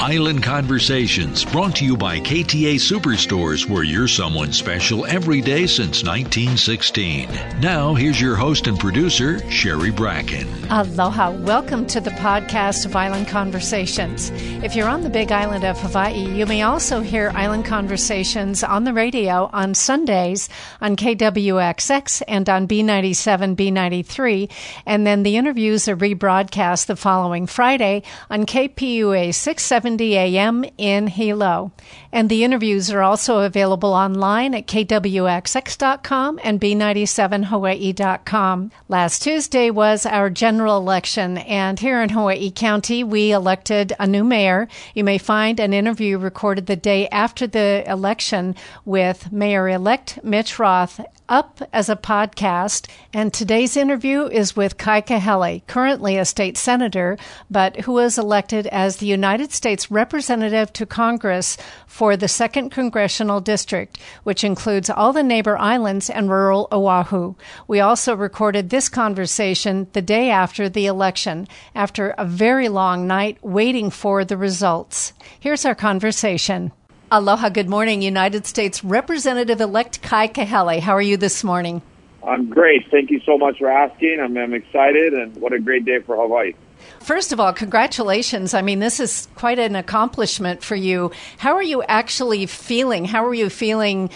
Island Conversations, brought to you by KTA Superstores, where you're someone special every day since 1916. Now, here's your host and producer, Sherry Bracken. Aloha. Welcome to the podcast of Island Conversations. If you're on the big island of Hawaii, you may also hear Island Conversations on the radio on Sundays on KWXX and on B97, B93. And then the interviews are rebroadcast the following Friday on KPUA 670 AM in Hilo. And the interviews are also available online at kwxx.com and b97hawaii.com. Last Tuesday was our general election, and here in Hawaii County, we elected a new mayor. You may find an interview recorded the day after the election with Mayor elect Mitch Roth up as a podcast. And today's interview is with Kai Kahele, currently a state senator, but who was elected as the United States representative to Congress for the 2nd Congressional District, which includes all the neighbor islands and rural Oahu. We also recorded this conversation the day after the election, after a very long night waiting for the results. Here's our conversation. Aloha, good morning, United States Representative elect Kai Kahele. How are you this morning? I'm great. Thank you so much for asking. I'm, I'm excited, and what a great day for Hawaii. First of all, congratulations. I mean, this is quite an accomplishment for you. How are you actually feeling? How are you feeling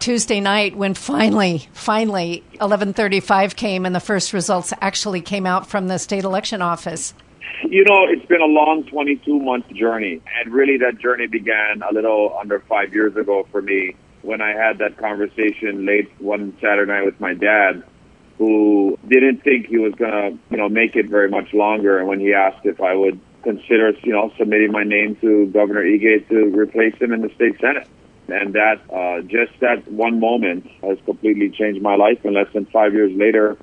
Tuesday night when finally, finally, 11:35 came and the first results actually came out from the state election office? You know, it's been a long 22 month journey, and really that journey began a little under five years ago for me when I had that conversation late one Saturday night with my dad, who didn't think he was gonna, you know, make it very much longer. And when he asked if I would consider, you know, submitting my name to Governor Ige to replace him in the state senate. And that, uh, just that one moment has completely changed my life. And less than five years later,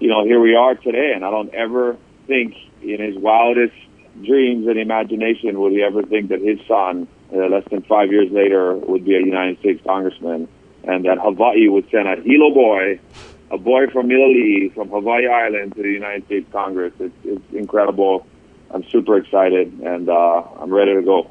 you know, here we are today. And I don't ever think in his wildest dreams and imagination would he ever think that his son, uh, less than five years later, would be a United States congressman, and that Hawaii would send a Hilo boy, a boy from Italy, from Hawaii Island, to the United States Congress. It's, it's incredible. I'm super excited, and uh, I'm ready to go.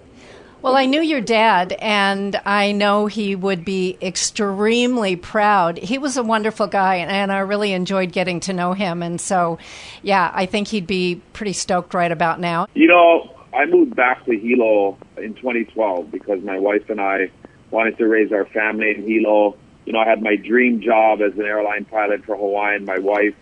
Well, I knew your dad, and I know he would be extremely proud. He was a wonderful guy, and I really enjoyed getting to know him. And so, yeah, I think he'd be pretty stoked right about now. You know, I moved back to Hilo in 2012 because my wife and I wanted to raise our family in Hilo. You know, I had my dream job as an airline pilot for Hawaiian. My wife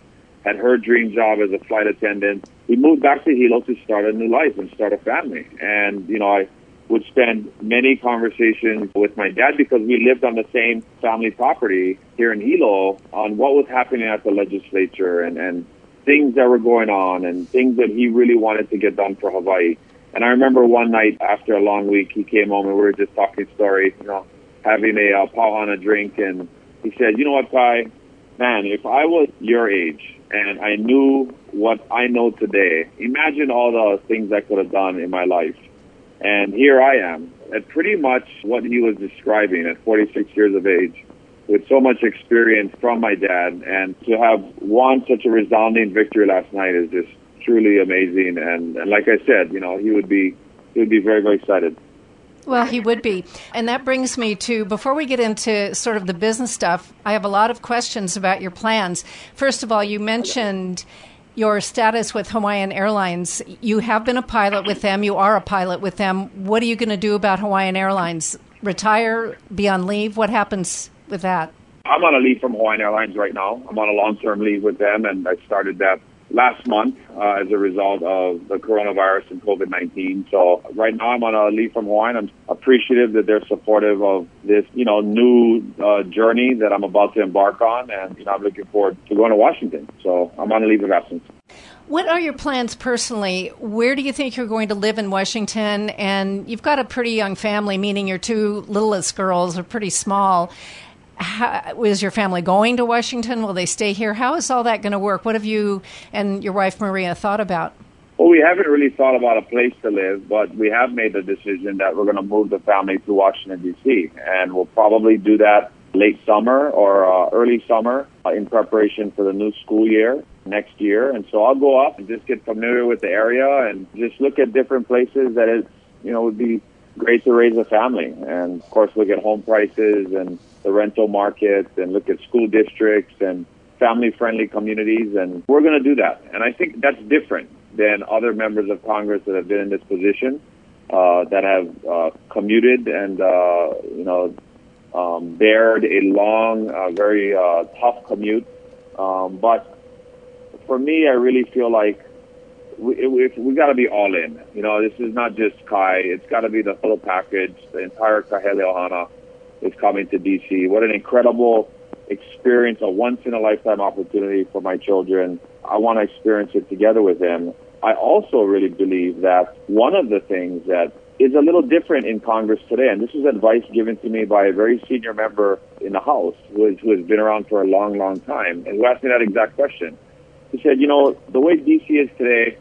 had her dream job as a flight attendant. We moved back to Hilo to start a new life and start a family. And, you know, I would spend many conversations with my dad because we lived on the same family property here in Hilo on what was happening at the legislature and, and things that were going on and things that he really wanted to get done for Hawaii. And I remember one night after a long week, he came home and we were just talking story, you know, having a uh, a drink. And he said, you know what, Kai, man, if I was your age and I knew what I know today, imagine all the things I could have done in my life. And here I am at pretty much what he was describing at 46 years of age with so much experience from my dad and to have won such a resounding victory last night is just truly amazing. And, and like I said, you know, he would be, he would be very, very excited. Well, he would be. And that brings me to before we get into sort of the business stuff, I have a lot of questions about your plans. First of all, you mentioned your status with Hawaiian Airlines. You have been a pilot with them, you are a pilot with them. What are you going to do about Hawaiian Airlines? Retire, be on leave? What happens with that? I'm on a leave from Hawaiian Airlines right now. I'm on a long term leave with them, and I started that last month uh, as a result of the coronavirus and COVID 19. So right now I'm on a leave from Hawaii. I'm appreciative that they're supportive of this, you know, new uh, journey that I'm about to embark on, and you know, I'm looking forward to going to Washington. So I'm on a leave of absence. What are your plans personally? Where do you think you're going to live in Washington? And you've got a pretty young family, meaning your two littlest girls are pretty small how, is your family going to Washington? Will they stay here? How is all that going to work? What have you and your wife Maria thought about? Well, we haven't really thought about a place to live, but we have made the decision that we're going to move the family to Washington, D.C., and we'll probably do that late summer or uh, early summer uh, in preparation for the new school year next year. And so I'll go up and just get familiar with the area and just look at different places that it, you know, would be great to raise a family. And of course, look at home prices and the rental market and look at school districts and family friendly communities. And we're going to do that. And I think that's different than other members of Congress that have been in this position. Uh, that have uh, commuted and uh, you know um, bared a long, uh, very uh, tough commute. Um, but for me, I really feel like we, we, we got to be all in. You know, this is not just Kai. It's got to be the full package. The entire Kahele Ohana is coming to DC. What an incredible experience, a once in a lifetime opportunity for my children. I want to experience it together with them. I also really believe that one of the things that is a little different in Congress today. And this is advice given to me by a very senior member in the House who has been around for a long, long time and who asked me that exact question. He said, you know, the way DC is today,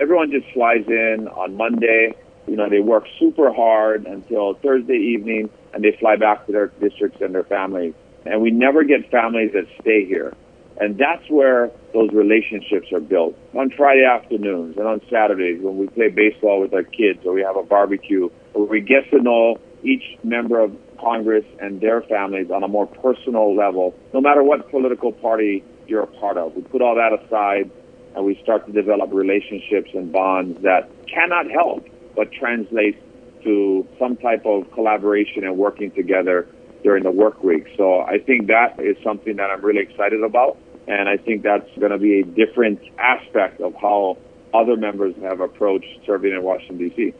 everyone just flies in on Monday. You know, they work super hard until Thursday evening and they fly back to their districts and their families. And we never get families that stay here. And that's where those relationships are built. On Friday afternoons and on Saturdays when we play baseball with our kids or we have a barbecue, where we get to know each member of Congress and their families on a more personal level, no matter what political party you're a part of. We put all that aside and we start to develop relationships and bonds that cannot help but translate to some type of collaboration and working together during the work week. So I think that is something that I'm really excited about. And I think that's going to be a different aspect of how other members have approached serving in Washington, D.C.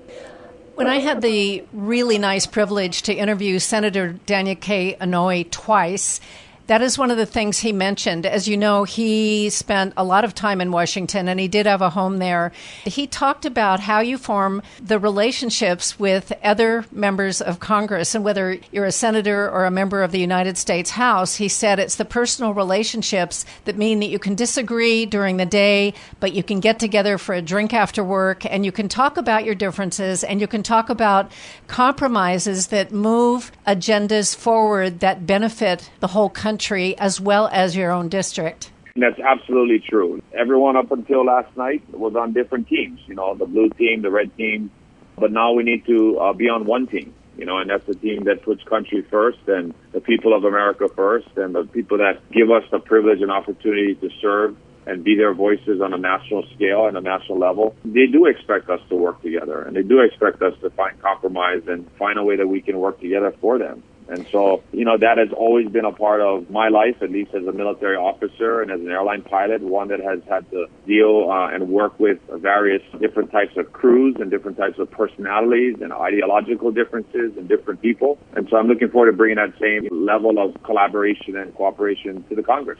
When I had the really nice privilege to interview Senator Daniel K. Inouye twice, that is one of the things he mentioned. As you know, he spent a lot of time in Washington and he did have a home there. He talked about how you form the relationships with other members of Congress and whether you're a senator or a member of the United States House. He said it's the personal relationships that mean that you can disagree during the day, but you can get together for a drink after work and you can talk about your differences and you can talk about compromises that move agendas forward that benefit the whole country country as well as your own district. That's absolutely true. Everyone up until last night was on different teams, you know, the blue team, the red team, but now we need to uh, be on one team, you know, and that's the team that puts country first and the people of America first and the people that give us the privilege and opportunity to serve and be their voices on a national scale and a national level. They do expect us to work together and they do expect us to find compromise and find a way that we can work together for them. And so, you know, that has always been a part of my life, at least as a military officer and as an airline pilot, one that has had to deal uh, and work with various different types of crews and different types of personalities and ideological differences and different people. And so I'm looking forward to bringing that same level of collaboration and cooperation to the Congress.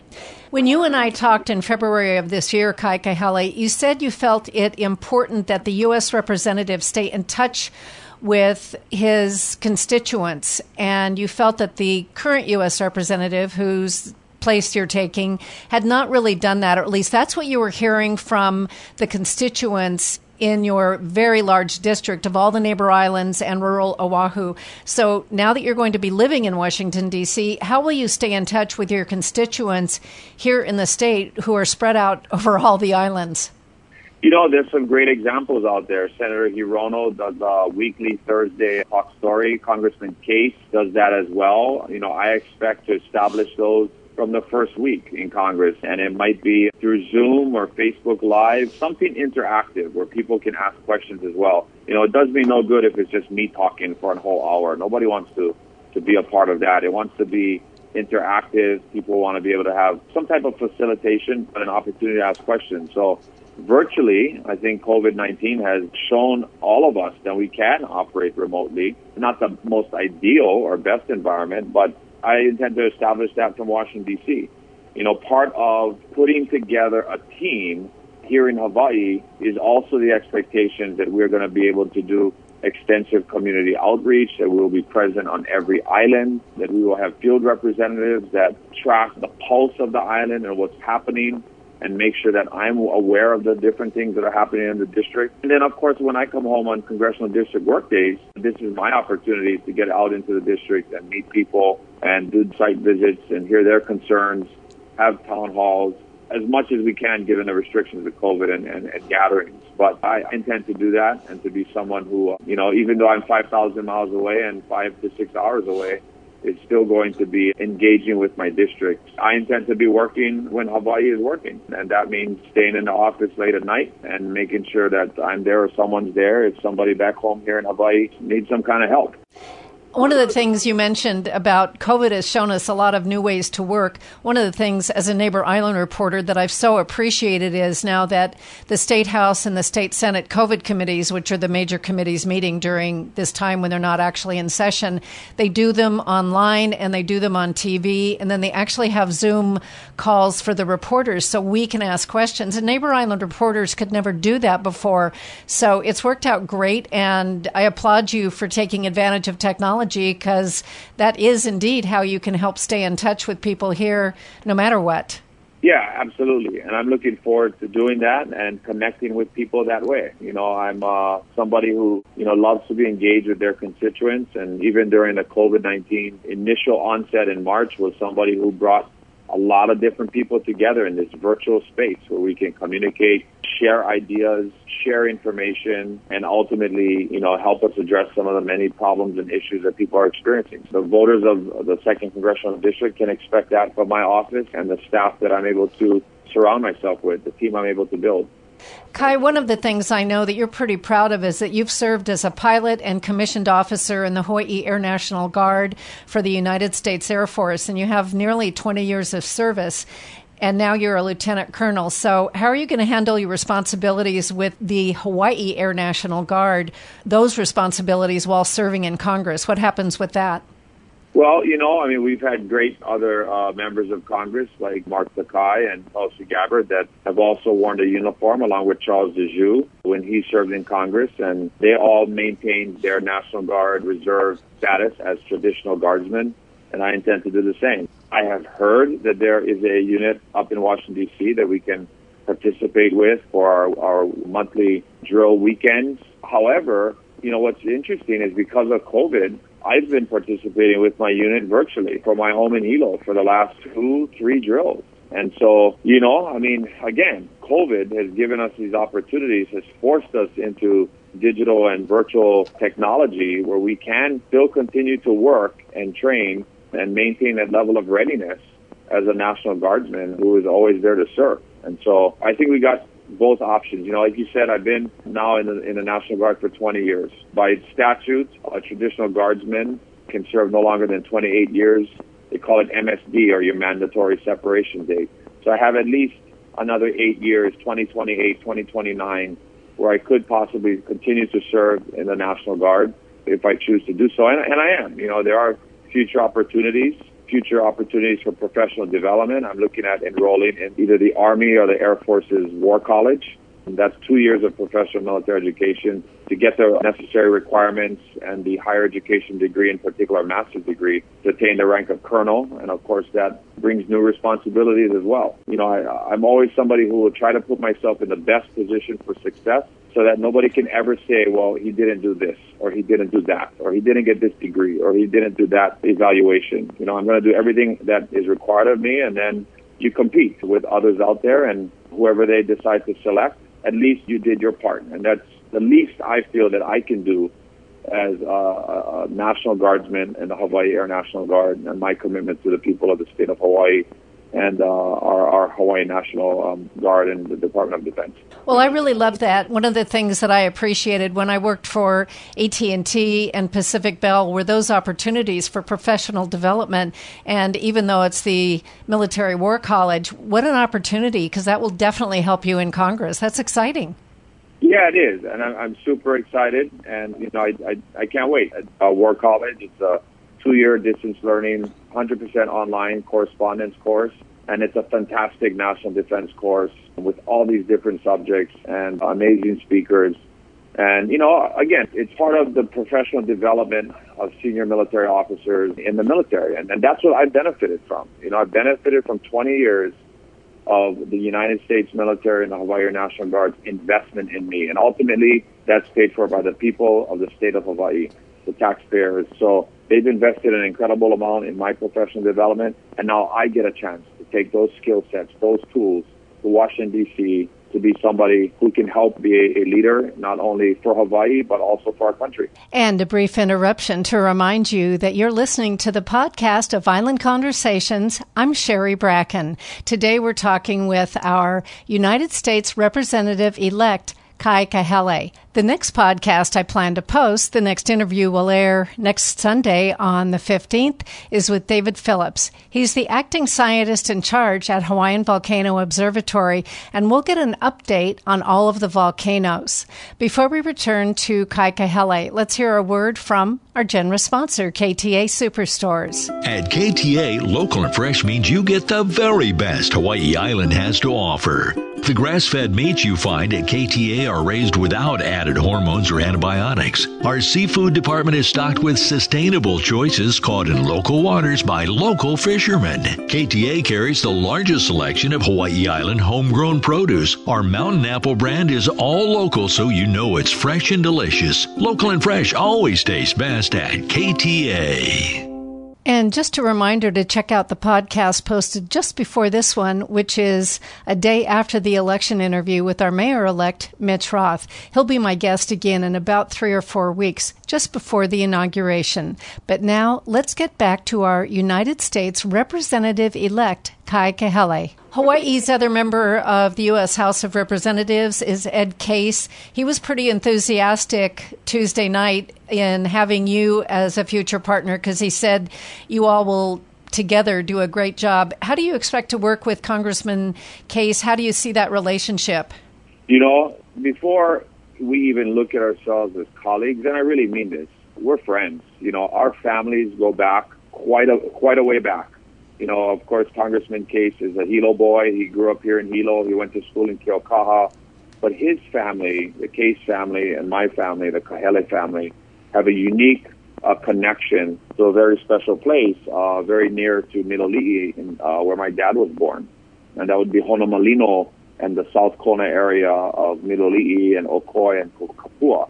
When you and I talked in February of this year, Kai Kahele, you said you felt it important that the U.S. representatives stay in touch with his constituents, and you felt that the current U.S. representative, whose place you're taking, had not really done that, or at least that's what you were hearing from the constituents in your very large district of all the neighbor islands and rural Oahu. So now that you're going to be living in Washington, D.C., how will you stay in touch with your constituents here in the state who are spread out over all the islands? You know, there's some great examples out there. Senator Hirono does a weekly Thursday talk story. Congressman Case does that as well. You know, I expect to establish those from the first week in Congress. And it might be through Zoom or Facebook Live, something interactive where people can ask questions as well. You know, it does me no good if it's just me talking for a whole hour. Nobody wants to, to be a part of that. It wants to be interactive. People want to be able to have some type of facilitation, but an opportunity to ask questions. So virtually, I think COVID 19 has shown all of us that we can operate remotely. Not the most ideal or best environment, but I intend to establish that from Washington, D.C. You know, part of putting together a team here in Hawaii is also the expectation that we're going to be able to do extensive community outreach, that we will be present on every island, that we will have field representatives that track the pulse of the island and what's happening and make sure that I'm aware of the different things that are happening in the district. And then, of course, when I come home on congressional district work days, this is my opportunity to get out into the district and meet people and do site visits and hear their concerns, have town halls, as much as we can given the restrictions of COVID and, and, and gatherings. But I intend to do that and to be someone who, you know, even though I'm 5,000 miles away and five to six hours away, is still going to be engaging with my district. I intend to be working when Hawaii is working, and that means staying in the office late at night and making sure that I'm there or someone's there if somebody back home here in Hawaii needs some kind of help. One of the things you mentioned about COVID has shown us a lot of new ways to work. One of the things as a Neighbor Island reporter that I've so appreciated is now that the State House and the State Senate COVID committees, which are the major committees meeting during this time when they're not actually in session, they do them online and they do them on TV. And then they actually have Zoom calls for the reporters so we can ask questions. And Neighbor Island reporters could never do that before. So it's worked out great. And I applaud you for taking advantage of technology technology because that is indeed how you can help stay in touch with people here no matter what. Yeah, absolutely. And I'm looking forward to doing that and connecting with people that way. You know, I'm uh, somebody who, you know, loves to be engaged with their constituents. And even during the COVID 19 initial onset in March, was somebody who brought a lot of different people together in this virtual space where we can communicate, share ideas, share information, and ultimately, you know, help us address some of the many problems and issues that people are experiencing. The voters of the second congressional district can expect that from my office and the staff that I'm able to surround myself with, the team I'm able to build. Kai, one of the things I know that you're pretty proud of is that you've served as a pilot and commissioned officer in the Hawaii Air National Guard for the United States Air Force, and you have nearly 20 years of service. And now you're a lieutenant colonel. So, how are you going to handle your responsibilities with the Hawaii Air National Guard, those responsibilities while serving in Congress? What happens with that? Well, you know, I mean, we've had great other uh, members of Congress like Mark Takai and Tulsi Gabbard that have also worn the uniform along with Charles Djou when he served in Congress, and they all maintained their National Guard Reserve status as traditional guardsmen, and I intend to do the same. I have heard that there is a unit up in Washington, D.C. that we can participate with for our, our monthly drill weekends. However, you know, what's interesting is because of COVID, I've been participating with my unit virtually from my home in Hilo for the last two, three drills. And so, you know, I mean, again, COVID has given us these opportunities, has forced us into digital and virtual technology where we can still continue to work and train and maintain that level of readiness as a National Guardsman who is always there to serve. And so I think we got both options. You know, like you said, I've been now in the, in the National Guard for 20 years. By statute, a traditional guardsman can serve no longer than 28 years. They call it MSD or your mandatory separation date. So I have at least another eight years, 2028, 2029, where I could possibly continue to serve in the National Guard if I choose to do so. And, and I am. You know, there are future opportunities future opportunities for professional development. I'm looking at enrolling in either the Army or the Air Force's War College. And that's two years of professional military education to get the necessary requirements and the higher education degree, in particular master's degree, to attain the rank of colonel. And of course, that brings new responsibilities as well. You know, I, I'm always somebody who will try to put myself in the best position for success so that nobody can ever say, well, he didn't do this, or he didn't do that, or he didn't get this degree, or he didn't do that evaluation. You know, I'm going to do everything that is required of me, and then you compete with others out there, and whoever they decide to select, at least you did your part. And that's the least I feel that I can do as a, a National Guardsman in the Hawaii Air National Guard, and my commitment to the people of the state of Hawaii and uh, our, our, Hawaii National um, Guard and the Department of Defense. Well, I really love that. One of the things that I appreciated when I worked for AT&T and Pacific Bell were those opportunities for professional development. And even though it's the Military War College, what an opportunity because that will definitely help you in Congress. That's exciting. Yeah, it is, and I'm super excited, and you know, I I, I can't wait. Uh, War College, it's a two-year distance learning, 100% online correspondence course. And it's a fantastic national defense course with all these different subjects and amazing speakers. And, you know, again, it's part of the professional development of senior military officers in the military. And, and that's what I benefited from. You know, I benefited from 20 years of the United States military and the Hawaii National Guard's investment in me. And ultimately, that's paid for by the people of the state of Hawaii, the taxpayers. So they've invested an incredible amount in my professional development. And now I get a chance to take those skill sets, those tools to Washington, D.C., to be somebody who can help be a, leader, not only for Hawaii, but also for our country. And a brief interruption to remind you that you're listening to the podcast of Island Conversations. I'm Sherry Bracken. Today we're talking with our United States Representative elect, Kai Kahele. The next podcast I plan to post, the next interview will air next Sunday on the 15th, is with David Phillips. He's the acting scientist in charge at Hawaiian Volcano Observatory, and we'll get an update on all of the volcanoes. Before we return to Kai Kahele, let's hear a word from our generous sponsor, KTA Superstores. At KTA, local and fresh means you get the very best Hawaii Island has to offer. The grass fed meats you find at KTA are raised without added hormones or antibiotics. Our seafood department is stocked with sustainable choices caught in local waters by local fishermen. KTA carries the largest selection of Hawaii Island homegrown produce. Our mountain apple brand is all local so you know it's fresh and delicious. Local and fresh always tastes best at KTA. And just a reminder to check out the podcast posted just before this one, which is a day after the election interview with our mayor elect, Mitch Roth. He'll be my guest again in about three or four weeks, just before the inauguration. But now let's get back to our United States Representative elect, Kai Kahele. Hawaii's other member of the U.S. House of Representatives is Ed Case. He was pretty enthusiastic Tuesday night in having you as a future partner because he said you all will together do a great job. How do you expect to work with Congressman Case? How do you see that relationship? You know, before we even look at ourselves as colleagues, and I really mean this, we're friends. You know, our families go back quite a quite a way back. You know, of course, Congressman Case is a Hilo boy. He grew up here in Hilo. He went to school in Keaukaha. But his family, the Case family, and my family, the Kahele family, have a unique uh, connection to a very special place, uh, very near to Miloli'i, in, uh, where my dad was born. And that would be Honomalino and the South Kona area of Miloli'i and Okoe and Kapua.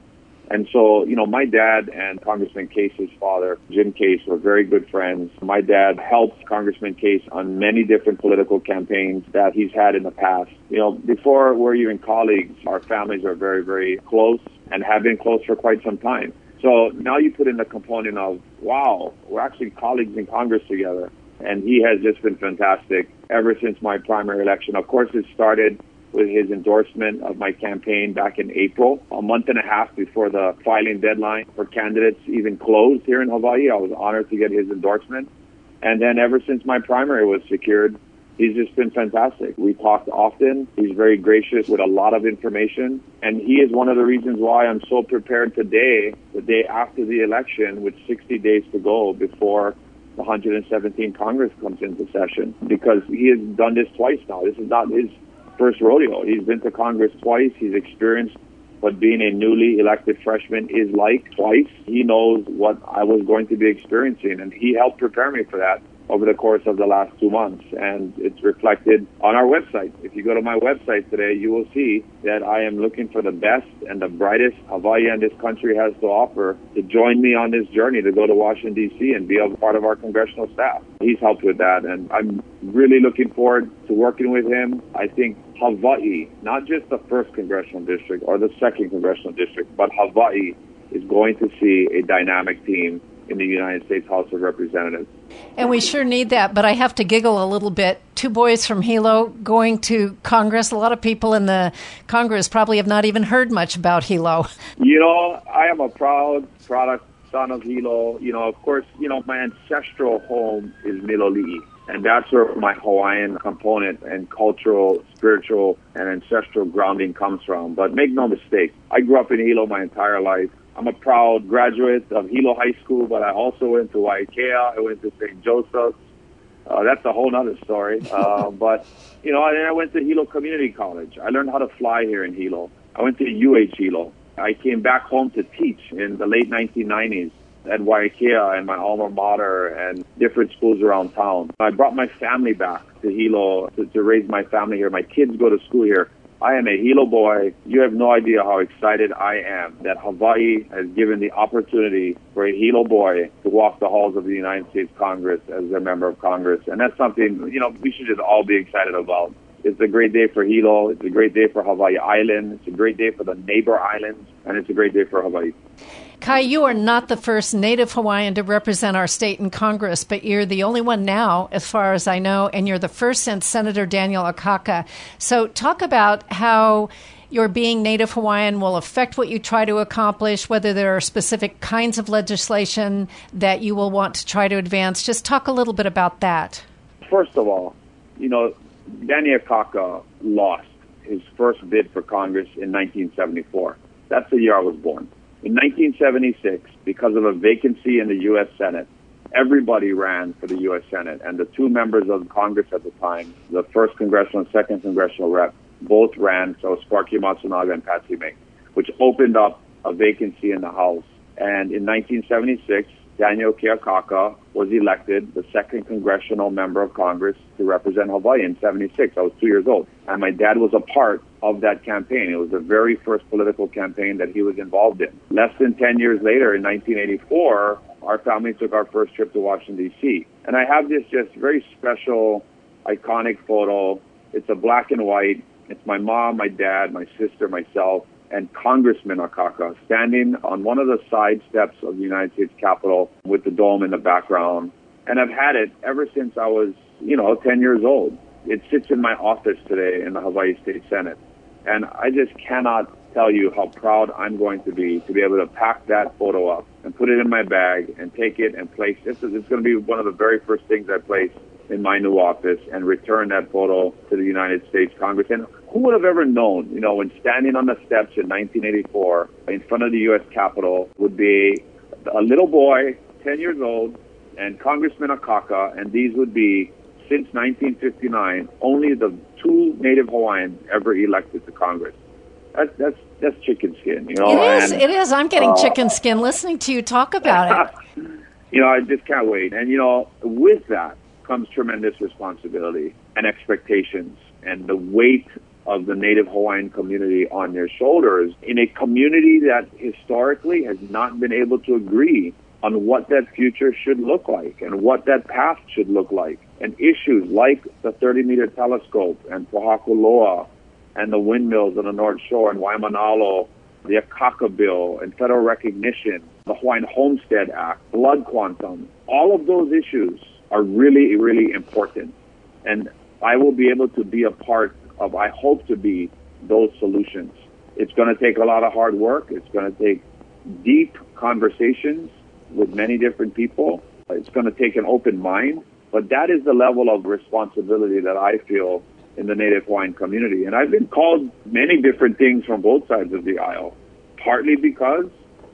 And so, you know, my dad and Congressman Case's father, Jim Case, were very good friends. My dad helped Congressman Case on many different political campaigns that he's had in the past. You know, before we're even colleagues, our families are very, very close and have been close for quite some time. So now you put in the component of, wow, we're actually colleagues in Congress together. And he has just been fantastic ever since my primary election. Of course, it started with his endorsement of my campaign back in April, a month and a half before the filing deadline for candidates even closed here in Hawaii. I was honored to get his endorsement. And then ever since my primary was secured, he's just been fantastic. We talked often. He's very gracious with a lot of information. And he is one of the reasons why I'm so prepared today, the day after the election, with 60 days to go before the 117 Congress comes into session, because he has done this twice now. This is not his first rodeo. He's been to Congress twice. He's experienced what being a newly elected freshman is like twice. He knows what I was going to be experiencing, and he helped prepare me for that over the course of the last two months. And it's reflected on our website. If you go to my website today, you will see that I am looking for the best and the brightest Hawaii and this country has to offer to join me on this journey to go to Washington, D.C. and be a part of our congressional staff. He's helped with that. And I'm really looking forward to working with him. I think Hawaii, not just the first congressional district or the second congressional district, but Hawaii is going to see a dynamic team in the United States House of Representatives. And we sure need that, but I have to giggle a little bit. Two boys from Hilo going to Congress. A lot of people in the Congress probably have not even heard much about Hilo. You know, I am a proud product son of Hilo. You know, of course, you know, my ancestral home is Miloli'i. And that's where my Hawaiian component and cultural, spiritual, and ancestral grounding comes from. But make no mistake, I grew up in Hilo my entire life. I'm a proud graduate of Hilo High School, but I also went to Waiakea. I went to St. Joseph's. Uh, that's a whole other story. Uh, but, you know, and then I went to Hilo Community College. I learned how to fly here in Hilo. I went to UH Hilo. I came back home to teach in the late 1990s at Waiakea and my alma mater and different schools around town. I brought my family back to Hilo to, to raise my family here. My kids go to school here. I am a Hilo boy. You have no idea how excited I am that Hawaii has given the opportunity for a Hilo boy to walk the halls of the United States Congress as a member of Congress. And that's something, you know, we should just all be excited about. It's a great day for Hilo. It's a great day for Hawaii Island. It's a great day for the neighbor islands. And it's a great day for Hawaii. Kai, you are not the first Native Hawaiian to represent our state in Congress, but you're the only one now, as far as I know, and you're the first since Senator Daniel Akaka. So, talk about how your being Native Hawaiian will affect what you try to accomplish, whether there are specific kinds of legislation that you will want to try to advance. Just talk a little bit about that. First of all, you know, Daniel Akaka lost his first bid for Congress in 1974. That's the year I was born. In 1976, because of a vacancy in the U.S. Senate, everybody ran for the U.S. Senate, and the two members of Congress at the time, the first congressional and second congressional rep, both ran. So Sparky Matsunaga and Patsy Mink, which opened up a vacancy in the House. And in 1976, Daniel K. Akaka was elected the second congressional member of Congress to represent Hawaii in 76. I was two years old. And my dad was a part of that campaign. It was the very first political campaign that he was involved in. Less than 10 years later, in 1984, our family took our first trip to Washington, D.C. And I have this just very special, iconic photo. It's a black and white. It's my mom, my dad, my sister, myself and Congressman Akaka standing on one of the side steps of the United States Capitol with the dome in the background. And I've had it ever since I was, you know, 10 years old. It sits in my office today in the Hawaii State Senate. And I just cannot tell you how proud I'm going to be to be able to pack that photo up and put it in my bag and take it and place. This is it's going to be one of the very first things I place in my new office and return that photo to the United States Congress. And who would have ever known, you know, when standing on the steps in 1984 in front of the U.S. Capitol would be a little boy, 10 years old, and Congressman Akaka, and these would be, since 1959, only the two Native Hawaiians ever elected to Congress. That's that's that's chicken skin, you know. It is. And, it is. I'm getting uh, chicken skin listening to you talk about it. you know, I just can't wait. And you know, with that comes tremendous responsibility and expectations, and the weight of the Native Hawaiian community on their shoulders in a community that historically has not been able to agree on what that future should look like and what that path should look like. And issues like the 30 meter telescope and Loa and the windmills on the North Shore and Waimanalo, the Akaka Bill and federal recognition, the Hawaiian Homestead Act, blood quantum, all of those issues are really, really important. And I will be able to be a part of, I hope to be those solutions. It's going to take a lot of hard work. It's going to take deep conversations with many different people. It's going to take an open mind. But that is the level of responsibility that I feel in the Native Hawaiian community. And I've been called many different things from both sides of the aisle, partly because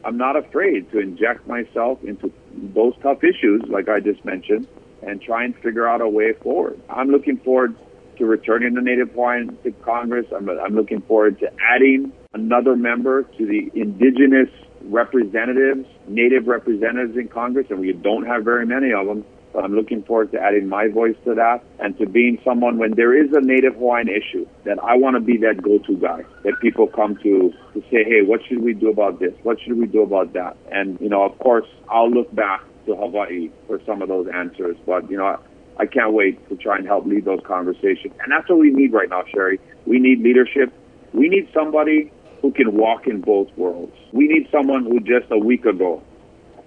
I'm not afraid to inject myself into those tough issues, like I just mentioned, and try and figure out a way forward. I'm looking forward to returning the Native Hawaiian to Congress. I'm, I'm looking forward to adding another member to the indigenous representatives, native representatives in Congress, and we don't have very many of them. I'm looking forward to adding my voice to that and to being someone when there is a Native Hawaiian issue that I want to be that go-to guy that people come to to say, hey, what should we do about this? What should we do about that? And, you know, of course, I'll look back to Hawaii for some of those answers. But, you know, I can't wait to try and help lead those conversations. And that's what we need right now, Sherry. We need leadership. We need somebody who can walk in both worlds. We need someone who just a week ago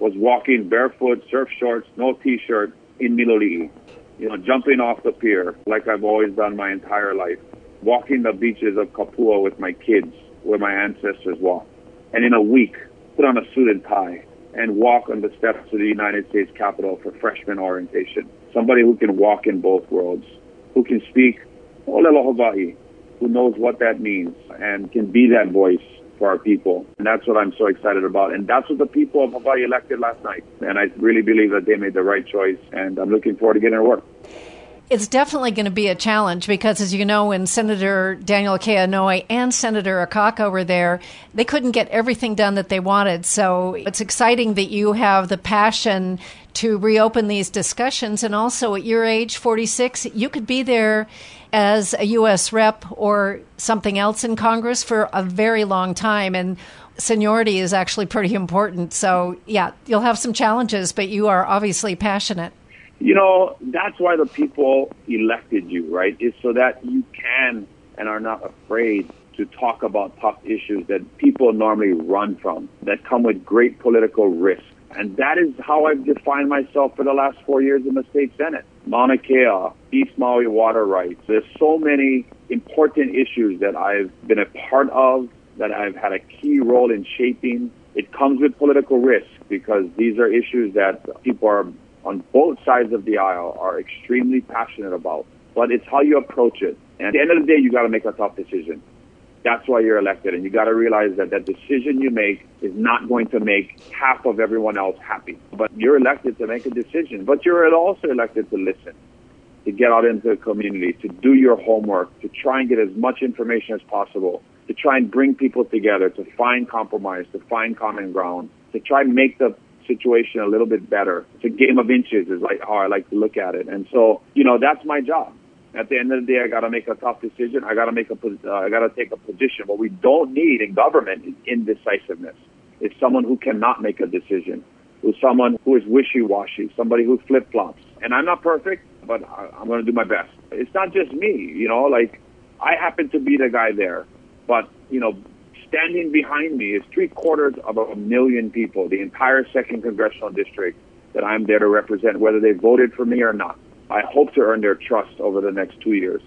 was walking barefoot, surf shorts, no t-shirt in Miloli'i. You know, jumping off the pier like I've always done my entire life. Walking the beaches of Kapua with my kids where my ancestors walked. And in a week, put on a suit and tie and walk on the steps of the United States Capitol for freshman orientation. Somebody who can walk in both worlds, who can speak Olelo Hawaii, who knows what that means and can be that voice for our people. And that's what I'm so excited about. And that's what the people of Hawaii elected last night. And I really believe that they made the right choice. And I'm looking forward to getting to work. It's definitely going to be a challenge because, as you know, when Senator Daniel K. And Senator Akaka were there, they couldn't get everything done that they wanted. So it's exciting that you have the passion to reopen these discussions. And also, at your age, 46, you could be there as a U.S. rep or something else in Congress for a very long time. And seniority is actually pretty important. So, yeah, you'll have some challenges, but you are obviously passionate. You know, that's why the people elected you, right? Is so that you can and are not afraid to talk about tough issues that people normally run from, that come with great political risk. And that is how I've defined myself for the last four years in the state senate. Mauna Kea, East Maui water rights. There's so many important issues that I've been a part of, that I've had a key role in shaping. It comes with political risk because these are issues that people are on both sides of the aisle are extremely passionate about. But it's how you approach it. And at the end of the day, you got to make a tough decision. That's why you're elected. And you got to realize that that decision you make is not going to make half of everyone else happy. But you're elected to make a decision. But you're also elected to listen, to get out into the community, to do your homework, to try and get as much information as possible, to try and bring people together, to find compromise, to find common ground, to try and make the situation a little bit better. It's a game of inches is like how I like to look at it. And so, you know, that's my job. At the end of the day, I got to make a tough decision. I got to make a, uh, I got to take a position. What we don't need in government is indecisiveness. It's someone who cannot make a decision, who's someone who is wishy-washy, somebody who flip-flops. And I'm not perfect, but I, I'm going to do my best. It's not just me, you know, like I happen to be the guy there, but you know, standing behind me is three quarters of a million people, the entire second congressional district that I'm there to represent, whether they voted for me or not. I hope to earn their trust over the next two years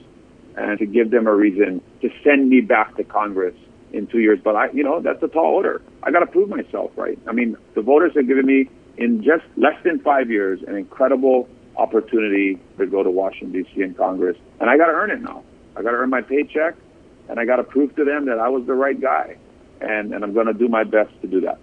and to give them a reason to send me back to Congress in two years. But I, you know, that's a tall order. I got to prove myself, right? I mean, the voters have given me in just less than five years an incredible opportunity to go to Washington D.C. in Congress, and I got to earn it now. I got to earn my paycheck and I got to prove to them that I was the right guy, and and I'm going to do my best to do that.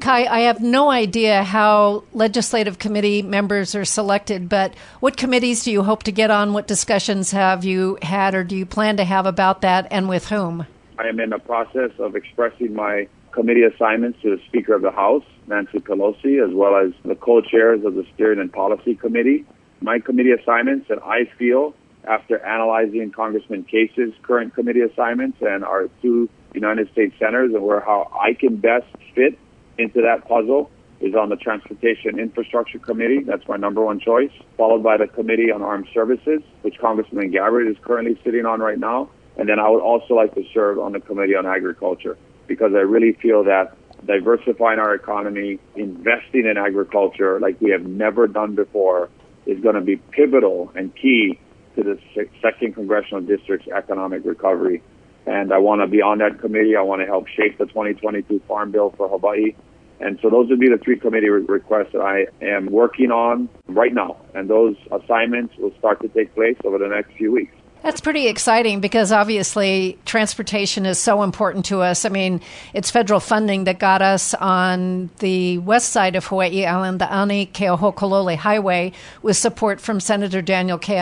Kai, I have no idea how legislative committee members are selected, but what committees do you hope to get on? What discussions have you had, or do you plan to have about that, and with whom? I am in the process of expressing my committee assignments to the Speaker of the House, Nancy Pelosi, as well as the co-chairs of the Steering and Policy Committee. My committee assignments that I feel after analyzing Congressman Case's current committee assignments and our two United States senators and where how I can best fit into that puzzle is on the Transportation Infrastructure Committee. That's my number one choice, followed by the Committee on Armed Services, which Congressman Gabbard is currently sitting on right now. And then I would also like to serve on the Committee on Agriculture because I really feel that diversifying our economy, investing in agriculture like we have never done before is going to be pivotal and key to the second congressional district's economic recovery. And I want to be on that committee. I want to help shape the 2022 Farm Bill for Hawaii. And so those would be the three committee re- requests that I am working on right now. And those assignments will start to take place over the next few weeks. That's pretty exciting because obviously transportation is so important to us. I mean, it's federal funding that got us on the west side of Hawaii Island, the Ane Keohokalole Highway, with support from Senator Daniel K.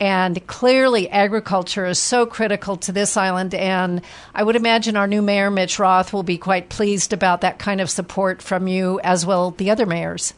And clearly, agriculture is so critical to this island. And I would imagine our new mayor, Mitch Roth, will be quite pleased about that kind of support from you, as will the other mayors.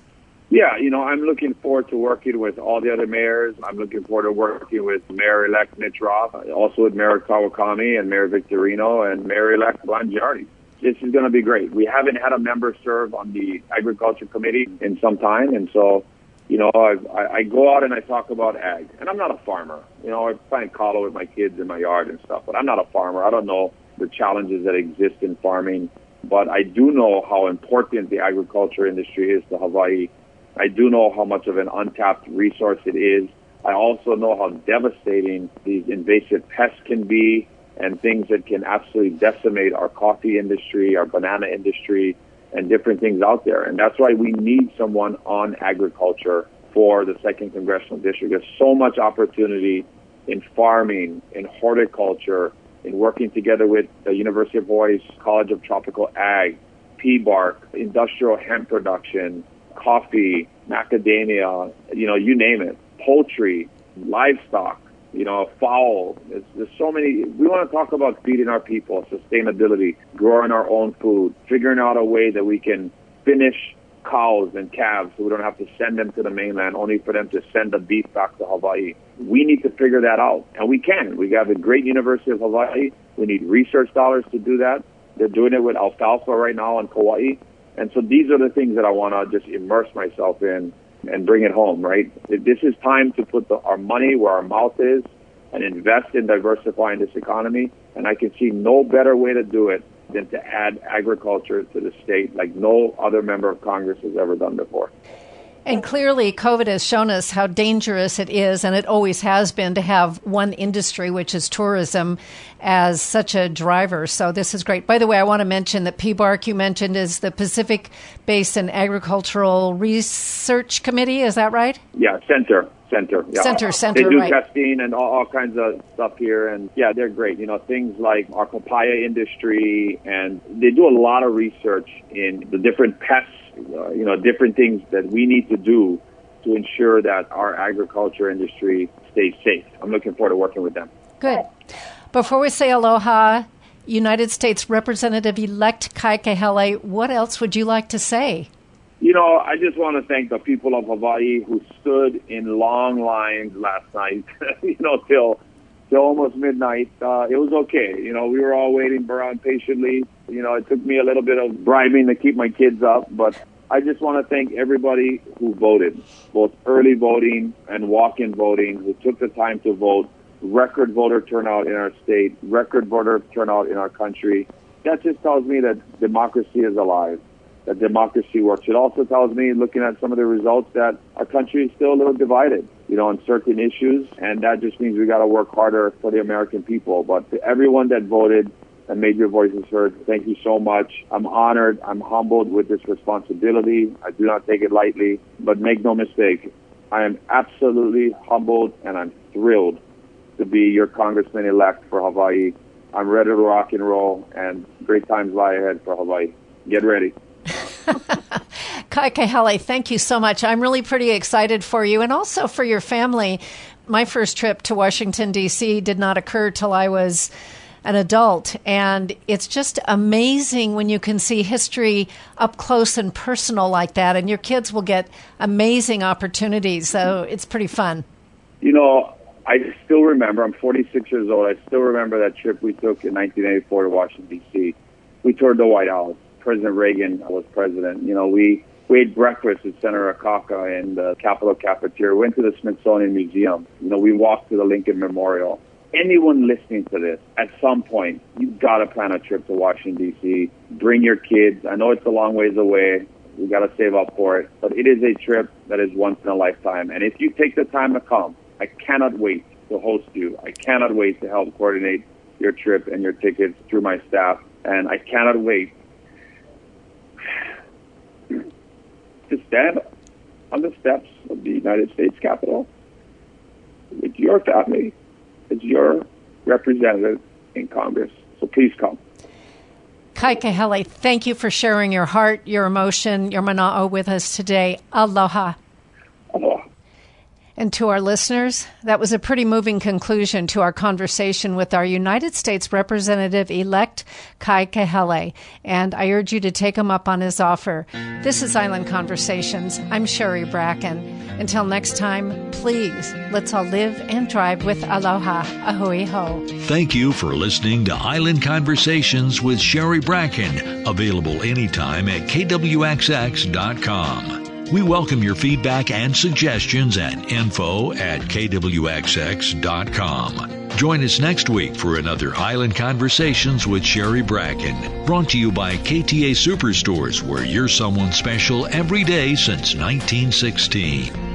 Yeah, you know, I'm looking forward to working with all the other mayors. I'm looking forward to working with Mayor-elect Mitch Roth, also with Mayor Kawakami and Mayor Victorino and Mayor-elect Blangiardi. This is going to be great. We haven't had a member serve on the Agriculture Committee in some time, and so, you know, I, I, I go out and I talk about ag. And I'm not a farmer. You know, I plant kalo with my kids in my yard and stuff, but I'm not a farmer. I don't know the challenges that exist in farming, but I do know how important the agriculture industry is to Hawaii I do know how much of an untapped resource it is. I also know how devastating these invasive pests can be and things that can absolutely decimate our coffee industry, our banana industry, and different things out there. And that's why we need someone on agriculture for the second congressional district. There's so much opportunity in farming, in horticulture, in working together with the University of Hawaii's College of Tropical Ag, PBARC, industrial hemp production, coffee, macadamia, you know, you name it, poultry. livestock, you know, a fowl. There's, there's so many. We want to talk about feeding our people, sustainability, growing our own food, figuring out a way that we can finish cows and calves so we don't have to send them to the mainland only for them to send the beef back to Hawaii. We need to figure that out. And we can. We have a great University of Hawaii. We need research dollars to do that. They're doing it with alfalfa right now in Kauai. And so these are the things that I want to just immerse myself in and bring it home, right? This is time to put the, our money where our mouth is and invest in diversifying this economy. And I can see no better way to do it than to add agriculture to the state like no other member of Congress has ever done before. And clearly, COVID has shown us how dangerous it is, and it always has been, to have one industry, which is tourism, as such a driver. So, this is great. By the way, I want to mention that PBARC, you mentioned, is the Pacific Basin Agricultural Research Committee. Is that right? Yeah, center. Center, yeah. Center, center, They do right. testing and all, all kinds of stuff here, and yeah, they're great. You know, things like our papaya industry, and they do a lot of research in the different pests uh, you know, different things that we need to do to ensure that our agriculture industry stays safe. I'm looking forward to working with them. Good. Before we say aloha, United States Representative elect Kai Kahele, what else would you like to say? You know, I just want to thank the people of Hawaii who stood in long lines last night, you know, till till almost midnight. Uh, it was okay. You know, we were all waiting around patiently. You know, it took me a little bit of bribing to keep my kids up, but I just want to thank everybody who voted, both early voting and walk-in voting, who took the time to vote. Record voter turnout in our state, record voter turnout in our country. That just tells me that democracy is alive, that democracy works. It also tells me, looking at some of the results, that our country is still a little divided, you know, on certain issues, and that just means we got to work harder for the American people. But to everyone that voted, and made your voices heard. Thank you so much. I'm honored. I'm humbled with this responsibility. I do not take it lightly, but make no mistake, I am absolutely humbled and I'm thrilled to be your congressman elect for Hawaii. I'm ready to rock and roll and great times lie ahead for Hawaii. Get ready. Kai Kahele, thank you so much. I'm really pretty excited for you and also for your family. My first trip to Washington, D.C. did not occur till I was an adult. And it's just amazing when you can see history up close and personal like that. And your kids will get amazing opportunities. So it's pretty fun. You know, I still remember, I'm 46 years old. I still remember that trip we took in 1984 to Washington, D.C. We toured the White House. President Reagan was president. You know, we, we ate breakfast at Senator Akaka in the Capitol cafeteria, went to the Smithsonian Museum. You know, we walked to the Lincoln Memorial anyone listening to this, at some point, you've got to plan a trip to Washington, D.C. Bring your kids. I know it's a long ways away. We got to save up for it. But it is a trip that is once in a lifetime. And if you take the time to come, I cannot wait to host you. I cannot wait to help coordinate your trip and your tickets through my staff. And I cannot wait to stand on the steps of the United States Capitol with your family as your representative in Congress. So please come. Kai Kahele, thank you for sharing your heart, your emotion, your mana'o with us today. Aloha. And to our listeners, that was a pretty moving conclusion to our conversation with our United States Representative elect, Kai Kahele. And I urge you to take him up on his offer. This is Island Conversations. I'm Sherry Bracken. Until next time, please, let's all live and drive with aloha. Ahui ho. Thank you for listening to Island Conversations with Sherry Bracken, available anytime at kwxx.com. We welcome your feedback and suggestions at info at kwxx.com. Join us next week for another Island Conversations with Sherry Bracken, brought to you by KTA Superstores, where you're someone special every day since 1916.